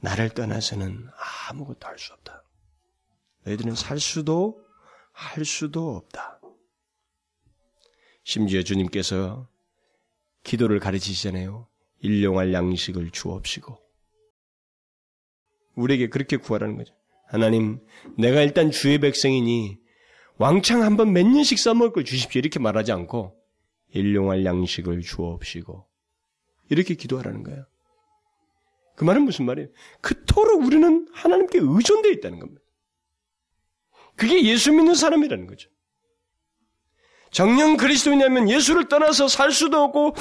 나를 떠나서는 아무것도 할 수 없다. 너희들은 살 수도 할 수도 없다. 심지어 주님께서 기도를 가르치시잖아요. 일용할 양식을 주옵시고. 우리에게 그렇게 구하라는 거죠. 하나님, 내가 일단 주의 백성이니 왕창 한번 몇 년씩 써먹을 걸 주십시오. 이렇게 말하지 않고 일용할 양식을 주옵시고. 이렇게 기도하라는 거예요. 그 말은 무슨 말이에요? 그토록 우리는 하나님께 의존되어 있다는 겁니다. 그게 예수 믿는 사람이라는 거죠. 정령 그리스도이냐면 예수를 떠나서 살 수도 없고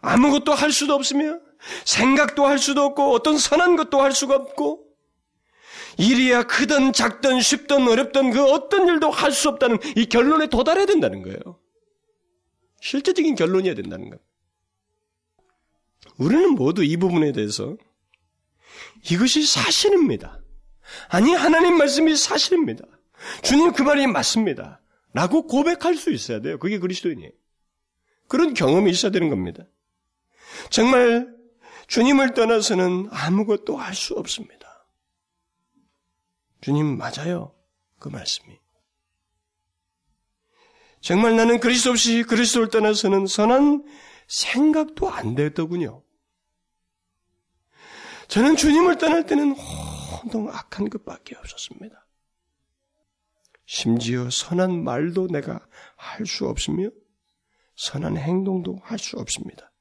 아무것도 할 수도 없으며 생각도 할 수도 없고 어떤 선한 것도 할 수가 없고 일이야 크든 작든 쉽든 어렵든 그 어떤 일도 할 수 없다는 이 결론에 도달해야 된다는 거예요. 실제적인 결론이어야 된다는 거예요. 우리는 모두 이 부분에 대해서 이것이 사실입니다. 아니 하나님 말씀이 사실입니다. 주님 그 말이 맞습니다. 라고 고백할 수 있어야 돼요. 그게 그리스도인이에요. 그런 경험이 있어야 되는 겁니다. 정말 주님을 떠나서는 아무것도 할 수 없습니다. 주님 맞아요. 그 말씀이. 정말 나는 그리스도 없이 그리스도를 떠나서는 선한 생각도 안 되더군요. 저는 주님을 떠날 때는 혼동 악한 것밖에 없었습니다. 심지어 선한 말도 내가 할 수 없으며 선한 행동도 할 수 없습니다.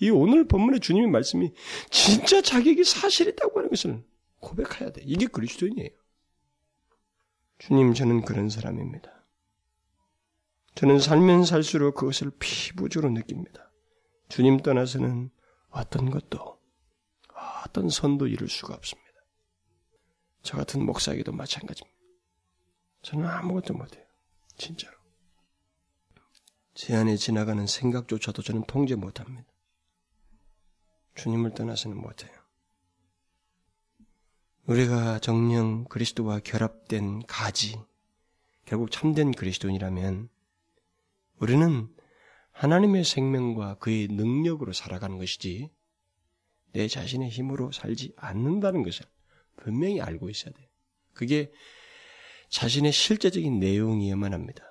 이 오늘 본문의 주님의 말씀이 진짜 자격이 사실이다고 하는 것을 고백해야 돼. 이게 그리스도인이에요. 주님, 저는 그런 사람입니다. 저는 살면 살수록 그것을 피부적으로 느낍니다. 주님 떠나서는 어떤 것도, 어떤 선도 이룰 수가 없습니다. 저 같은 목사에게도 마찬가지입니다. 저는 아무것도 못해요. 진짜로. 제 안에 지나가는 생각조차도 저는 통제 못합니다. 주님을 떠나서는 못해요. 우리가 정령 그리스도와 결합된 가지, 결국 참된 그리스도인이라면 우리는 하나님의 생명과 그의 능력으로 살아가는 것이지 내 자신의 힘으로 살지 않는다는 것을 분명히 알고 있어야 돼요. 그게 자신의 실제적인 내용이어야만 합니다.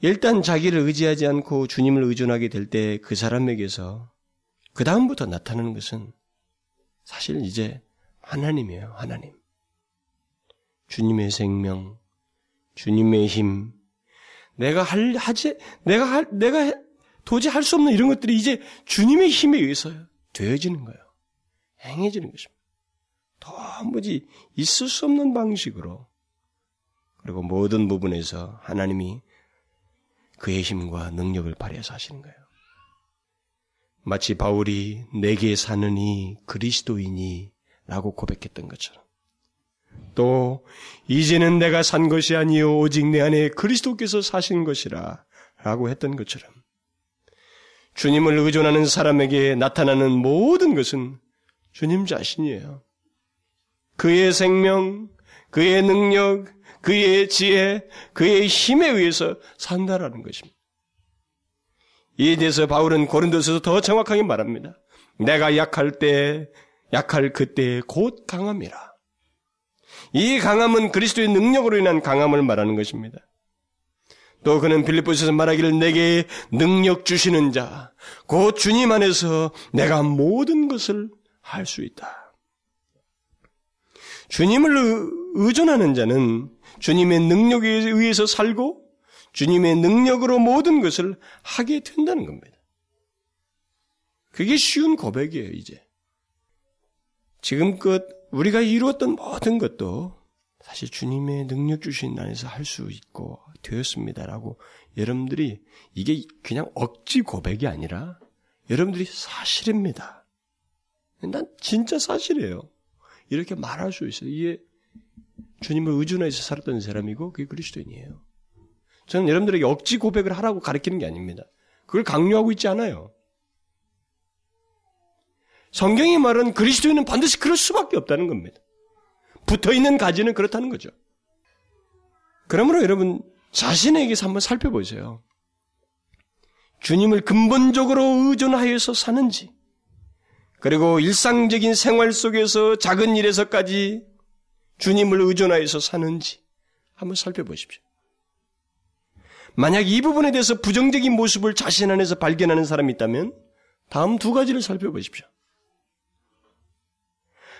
일단 자기를 의지하지 않고 주님을 의존하게 될 때 그 사람에게서 그 다음부터 나타나는 것은 사실 이제 하나님이에요, 하나님. 주님의 생명, 주님의 힘, 내가 할, 하지, 내가 할, 내가 도저히 할 수 없는 이런 것들이 이제 주님의 힘에 의해서 되어지는 거예요. 행해지는 것입니다. 도무지 있을 수 없는 방식으로 그리고 모든 부분에서 하나님이 그의 힘과 능력을 발휘해서 하시는 거예요. 마치 바울이 내게 사는 이 그리스도이니 라고 고백했던 것처럼 또 이제는 내가 산 것이 아니요 오직 내 안에 그리스도께서 사신 것이라 라고 했던 것처럼 주님을 의존하는 사람에게 나타나는 모든 것은 주님 자신이에요. 그의 생명, 그의 능력, 그의 지혜, 그의 힘에 의해서 산다라는 것입니다. 이에 대해서 바울은 고린도서에서 더 정확하게 말합니다. 내가 약할 때, 약할 그때 곧 강함이라. 이 강함은 그리스도의 능력으로 인한 강함을 말하는 것입니다. 또 그는 빌립보에서 말하기를 내게 능력 주시는 자, 곧 주님 안에서 내가 모든 것을 할 수 있다. 주님을 의존하는 자는 주님의 능력에 의해서 살고 주님의 능력으로 모든 것을 하게 된다는 겁니다. 그게 쉬운 고백이에요, 이제. 지금껏 우리가 이루었던 모든 것도 사실 주님의 능력 주신 안에서 할 수 있고 되었습니다라고 여러분들이 이게 그냥 억지 고백이 아니라 여러분들이 사실입니다. 난 진짜 사실이에요. 이렇게 말할 수 있어요. 이게 주님을 의존해서 살았던 사람이고 그게 그리스도인이에요. 저는 여러분들에게 억지 고백을 하라고 가르치는 게 아닙니다. 그걸 강요하고 있지 않아요. 성경이 말은 그리스도인은 반드시 그럴 수밖에 없다는 겁니다. 붙어 있는 가지는 그렇다는 거죠. 그러므로 여러분 자신에게서 한번 살펴보세요. 주님을 근본적으로 의존하여서 사는지, 그리고 일상적인 생활 속에서 작은 일에서까지 주님을 의존하여서 사는지 한번 살펴보십시오. 만약 이 부분에 대해서 부정적인 모습을 자신 안에서 발견하는 사람이 있다면 다음 두 가지를 살펴보십시오.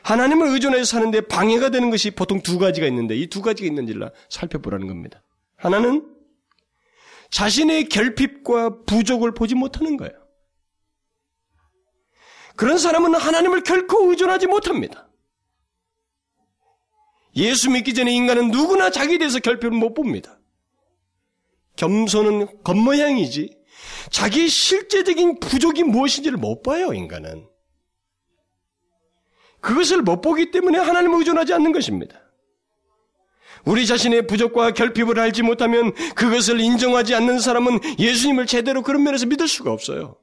하나님을 의존해서 사는데 방해가 되는 것이 보통 두 가지가 있는데 이 두 가지가 있는지를 살펴보라는 겁니다. 하나는 자신의 결핍과 부족을 보지 못하는 거예요. 그런 사람은 하나님을 결코 의존하지 못합니다. 예수 믿기 전에 인간은 누구나 자기에 대해서 결핍을 못 봅니다. 겸손은 겉모양이지 자기의 실제적인 부족이 무엇인지를 못 봐요, 인간은. 그것을 못 보기 때문에 하나님을 의존하지 않는 것입니다. 우리 자신의 부족과 결핍을 알지 못하면 그것을 인정하지 않는 사람은 예수님을 제대로 그런 면에서 믿을 수가 없어요.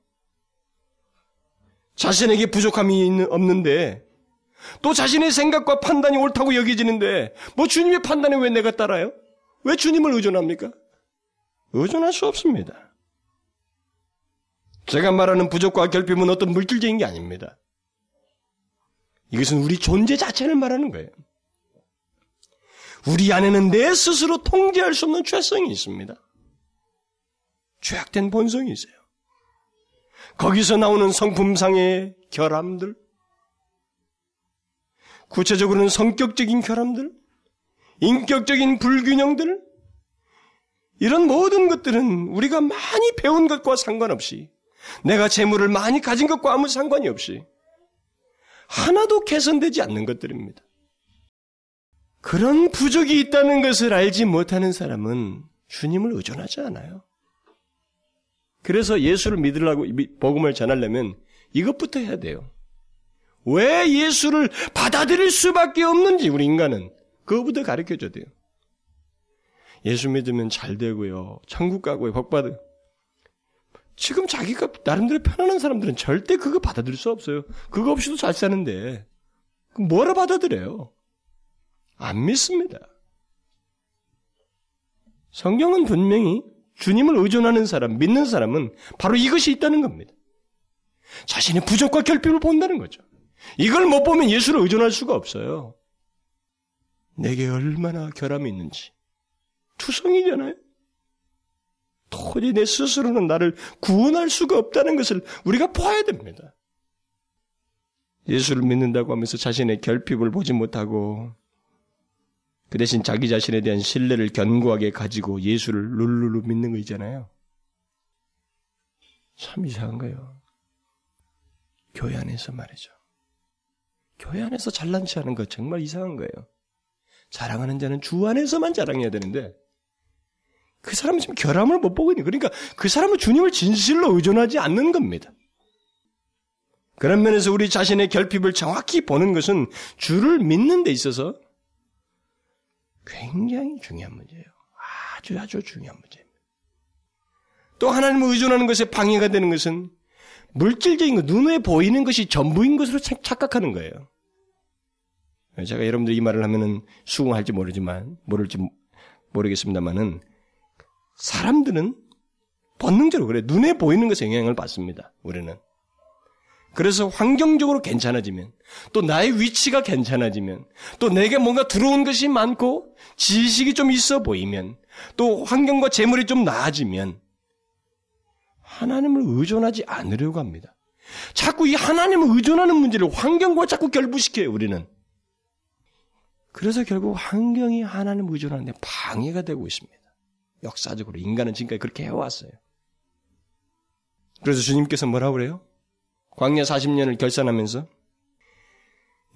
자신에게 부족함이 없는데 또 자신의 생각과 판단이 옳다고 여겨지는데 뭐 주님의 판단에 왜 내가 따라요? 왜 주님을 의존합니까? 의존할 수 없습니다. 제가 말하는 부족과 결핍은 어떤 물질적인 게 아닙니다. 이것은 우리 존재 자체를 말하는 거예요. 우리 안에는 내 스스로 통제할 수 없는 죄성이 있습니다. 죄악된 본성이 있어요. 거기서 나오는 성품상의 결함들, 구체적으로는 성격적인 결함들, 인격적인 불균형들, 이런 모든 것들은 우리가 많이 배운 것과 상관없이, 내가 재물을 많이 가진 것과 아무 상관이 없이, 하나도 개선되지 않는 것들입니다. 그런 부족이 있다는 것을 알지 못하는 사람은 주님을 의존하지 않아요. 그래서 예수를 믿으려고 복음을 전하려면 이것부터 해야 돼요. 왜 예수를 받아들일 수밖에 없는지 우리 인간은 그거부터 가르쳐 줘야 돼요. 예수 믿으면 잘 되고요. 천국 가고요. 복 받아요. 지금 자기가 나름대로 편안한 사람들은 절대 그거 받아들일 수 없어요. 그거 없이도 잘 사는데 뭐라 받아들여요? 안 믿습니다. 성경은 분명히 주님을 의존하는 사람, 믿는 사람은 바로 이것이 있다는 겁니다. 자신의 부족과 결핍을 본다는 거죠. 이걸 못 보면 예수를 의존할 수가 없어요. 내게 얼마나 결함이 있는지. 투성이잖아요. 도저히 내 스스로는 나를 구원할 수가 없다는 것을 우리가 봐야 됩니다. 예수를 믿는다고 하면서 자신의 결핍을 보지 못하고 그 대신 자기 자신에 대한 신뢰를 견고하게 가지고 예수를 룰루루 믿는 거 있잖아요. 참 이상한 거예요. 교회 안에서 말이죠. 교회 안에서 잘난 체 하는 거 정말 이상한 거예요. 자랑하는 자는 주 안에서만 자랑해야 되는데 그 사람은 지금 결함을 못 보고 있는 그러니까 그 사람은 주님을 진실로 의존하지 않는 겁니다. 그런 면에서 우리 자신의 결핍을 정확히 보는 것은 주를 믿는 데 있어서 굉장히 중요한 문제예요. 아주 아주 중요한 문제입니다. 또 하나님을 의존하는 것에 방해가 되는 것은 물질적인 것, 눈에 보이는 것이 전부인 것으로 착각하는 거예요. 제가 여러분들 이 말을 하면은 수긍할지 모르지만, 모를지 모르겠습니다만은, 사람들은 본능적으로 그래. 눈에 보이는 것에 영향을 받습니다. 우리는. 그래서 환경적으로 괜찮아지면, 또 나의 위치가 괜찮아지면, 또 내게 뭔가 들어온 것이 많고, 지식이 좀 있어 보이면, 또 환경과 재물이 좀 나아지면, 하나님을 의존하지 않으려고 합니다. 자꾸 이 하나님을 의존하는 문제를 환경과 자꾸 결부시켜요, 우리는. 그래서 결국 환경이 하나님을 의존하는데 방해가 되고 있습니다. 역사적으로 인간은 지금까지 그렇게 해왔어요. 그래서 주님께서 뭐라고 그래요? 광야 40년을 결산하면서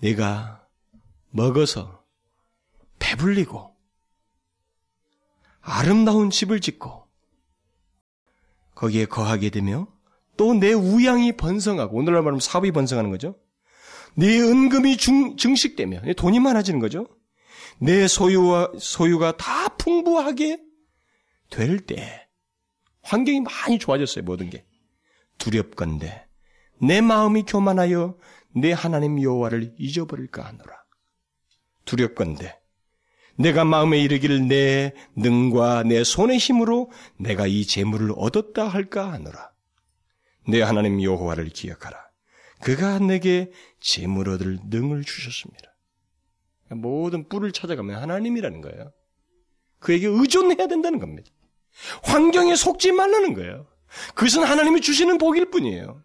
내가 먹어서 배불리고 아름다운 집을 짓고 거기에 거하게 되며 또 내 우양이 번성하고 오늘날 말하면 사업이 번성하는 거죠. 내 은금이 중, 증식되며 돈이 많아지는 거죠. 내 소유와 소유가 다 풍부하게 될 때 환경이 많이 좋아졌어요 모든 게 두렵건데 내 마음이 교만하여 내 하나님 여호와를 잊어버릴까 하노라. 두렵건데 내가 마음에 이르기를 내 능과 내 손의 힘으로 내가 이 재물을 얻었다 할까 하노라. 내 하나님 여호와를 기억하라. 그가 내게 재물 얻을 능을 주셨습니다. 모든 뿔을 찾아가면 하나님이라는 거예요. 그에게 의존해야 된다는 겁니다. 환경에 속지 말라는 거예요. 그것은 하나님이 주시는 복일 뿐이에요.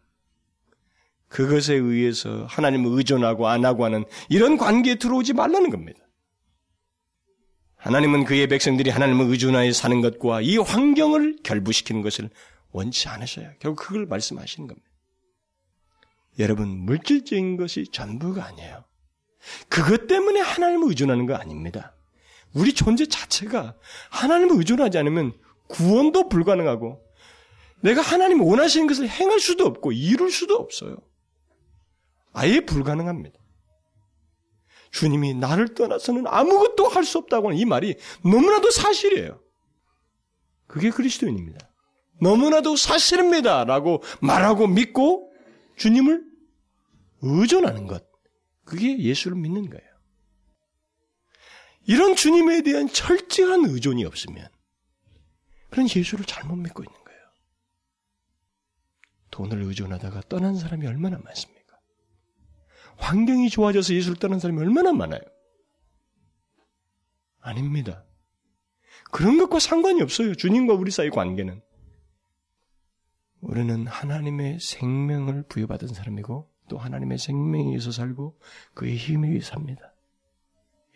그것에 의해서 하나님을 의존하고 안 하고 하는 이런 관계에 들어오지 말라는 겁니다. 하나님은 그의 백성들이 하나님을 의존하여 사는 것과 이 환경을 결부시키는 것을 원치 않으셔요. 결국 그걸 말씀하시는 겁니다. 여러분, 물질적인 것이 전부가 아니에요. 그것 때문에 하나님을 의존하는 거 아닙니다. 우리 존재 자체가 하나님을 의존하지 않으면 구원도 불가능하고 내가 하나님 원하시는 것을 행할 수도 없고 이룰 수도 없어요. 아예 불가능합니다. 주님이 나를 떠나서는 아무것도 할 수 없다고 하는 이 말이 너무나도 사실이에요. 그게 그리스도인입니다. 너무나도 사실입니다. 라고 말하고 믿고 주님을 의존하는 것. 그게 예수를 믿는 거예요. 이런 주님에 대한 철저한 의존이 없으면 그런 예수를 잘못 믿고 있는 거예요. 돈을 의존하다가 떠난 사람이 얼마나 많습니까? 환경이 좋아져서 예수를 떠난 사람이 얼마나 많아요? 아닙니다. 그런 것과 상관이 없어요. 주님과 우리 사이 관계는. 우리는 하나님의 생명을 부여받은 사람이고 또 하나님의 생명에 의해서 살고 그의 힘에 의해 삽니다.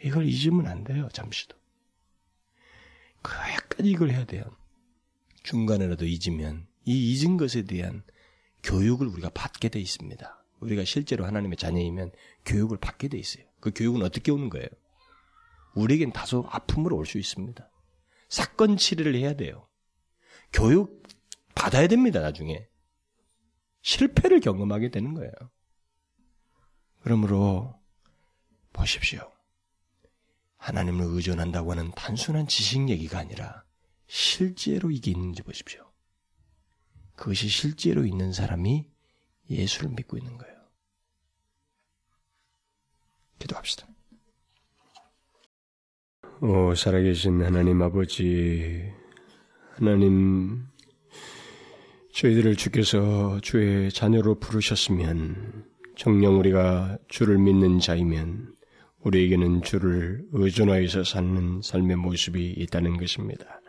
이걸 잊으면 안 돼요. 잠시도. 그까지 이걸 해야 돼요. 중간에라도 잊으면 이 잊은 것에 대한 교육을 우리가 받게 돼 있습니다. 우리가 실제로 하나님의 자녀이면 교육을 받게 돼 있어요. 그 교육은 어떻게 오는 거예요? 우리에겐 다소 아픔으로 올 수 있습니다. 사건 치료를 해야 돼요. 교육 받아야 됩니다, 나중에. 실패를 경험하게 되는 거예요. 그러므로 보십시오. 하나님을 의존한다고 하는 단순한 지식 얘기가 아니라 실제로 이게 있는지 보십시오. 그것이 실제로 있는 사람이 예수를 믿고 있는 거예요. 기도합시다. 오, 살아계신 하나님 아버지, 하나님, 저희들을 주께서 주의 자녀로 부르셨으면, 정령 우리가 주를 믿는 자이면, 우리에게는 주를 의존하여서 사는 삶의 모습이 있다는 것입니다.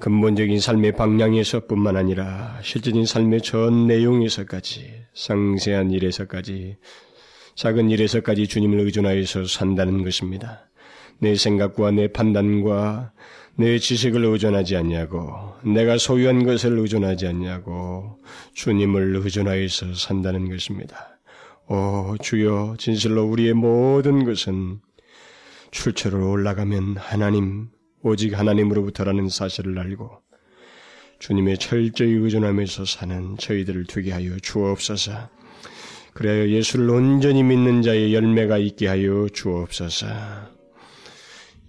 근본적인 삶의 방향에서뿐만 아니라 실제적인 삶의 전 내용에서까지 상세한 일에서까지 작은 일에서까지 주님을 의존하여서 산다는 것입니다. 내 생각과 내 판단과 내 지식을 의존하지 않냐고, 내가 소유한 것을 의존하지 않냐고, 주님을 의존하여서 산다는 것입니다. 오, 주여, 진실로 우리의 모든 것은 출처로 올라가면 하나님, 오직 하나님으로부터라는 사실을 알고, 주님의 철저히 의존하면서 사는 저희들을 되게 하여 주옵소서. 그래야 예수를 온전히 믿는 자의 열매가 있게 하여 주옵소서.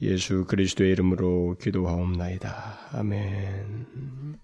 예수 그리스도의 이름으로 기도하옵나이다. 아멘.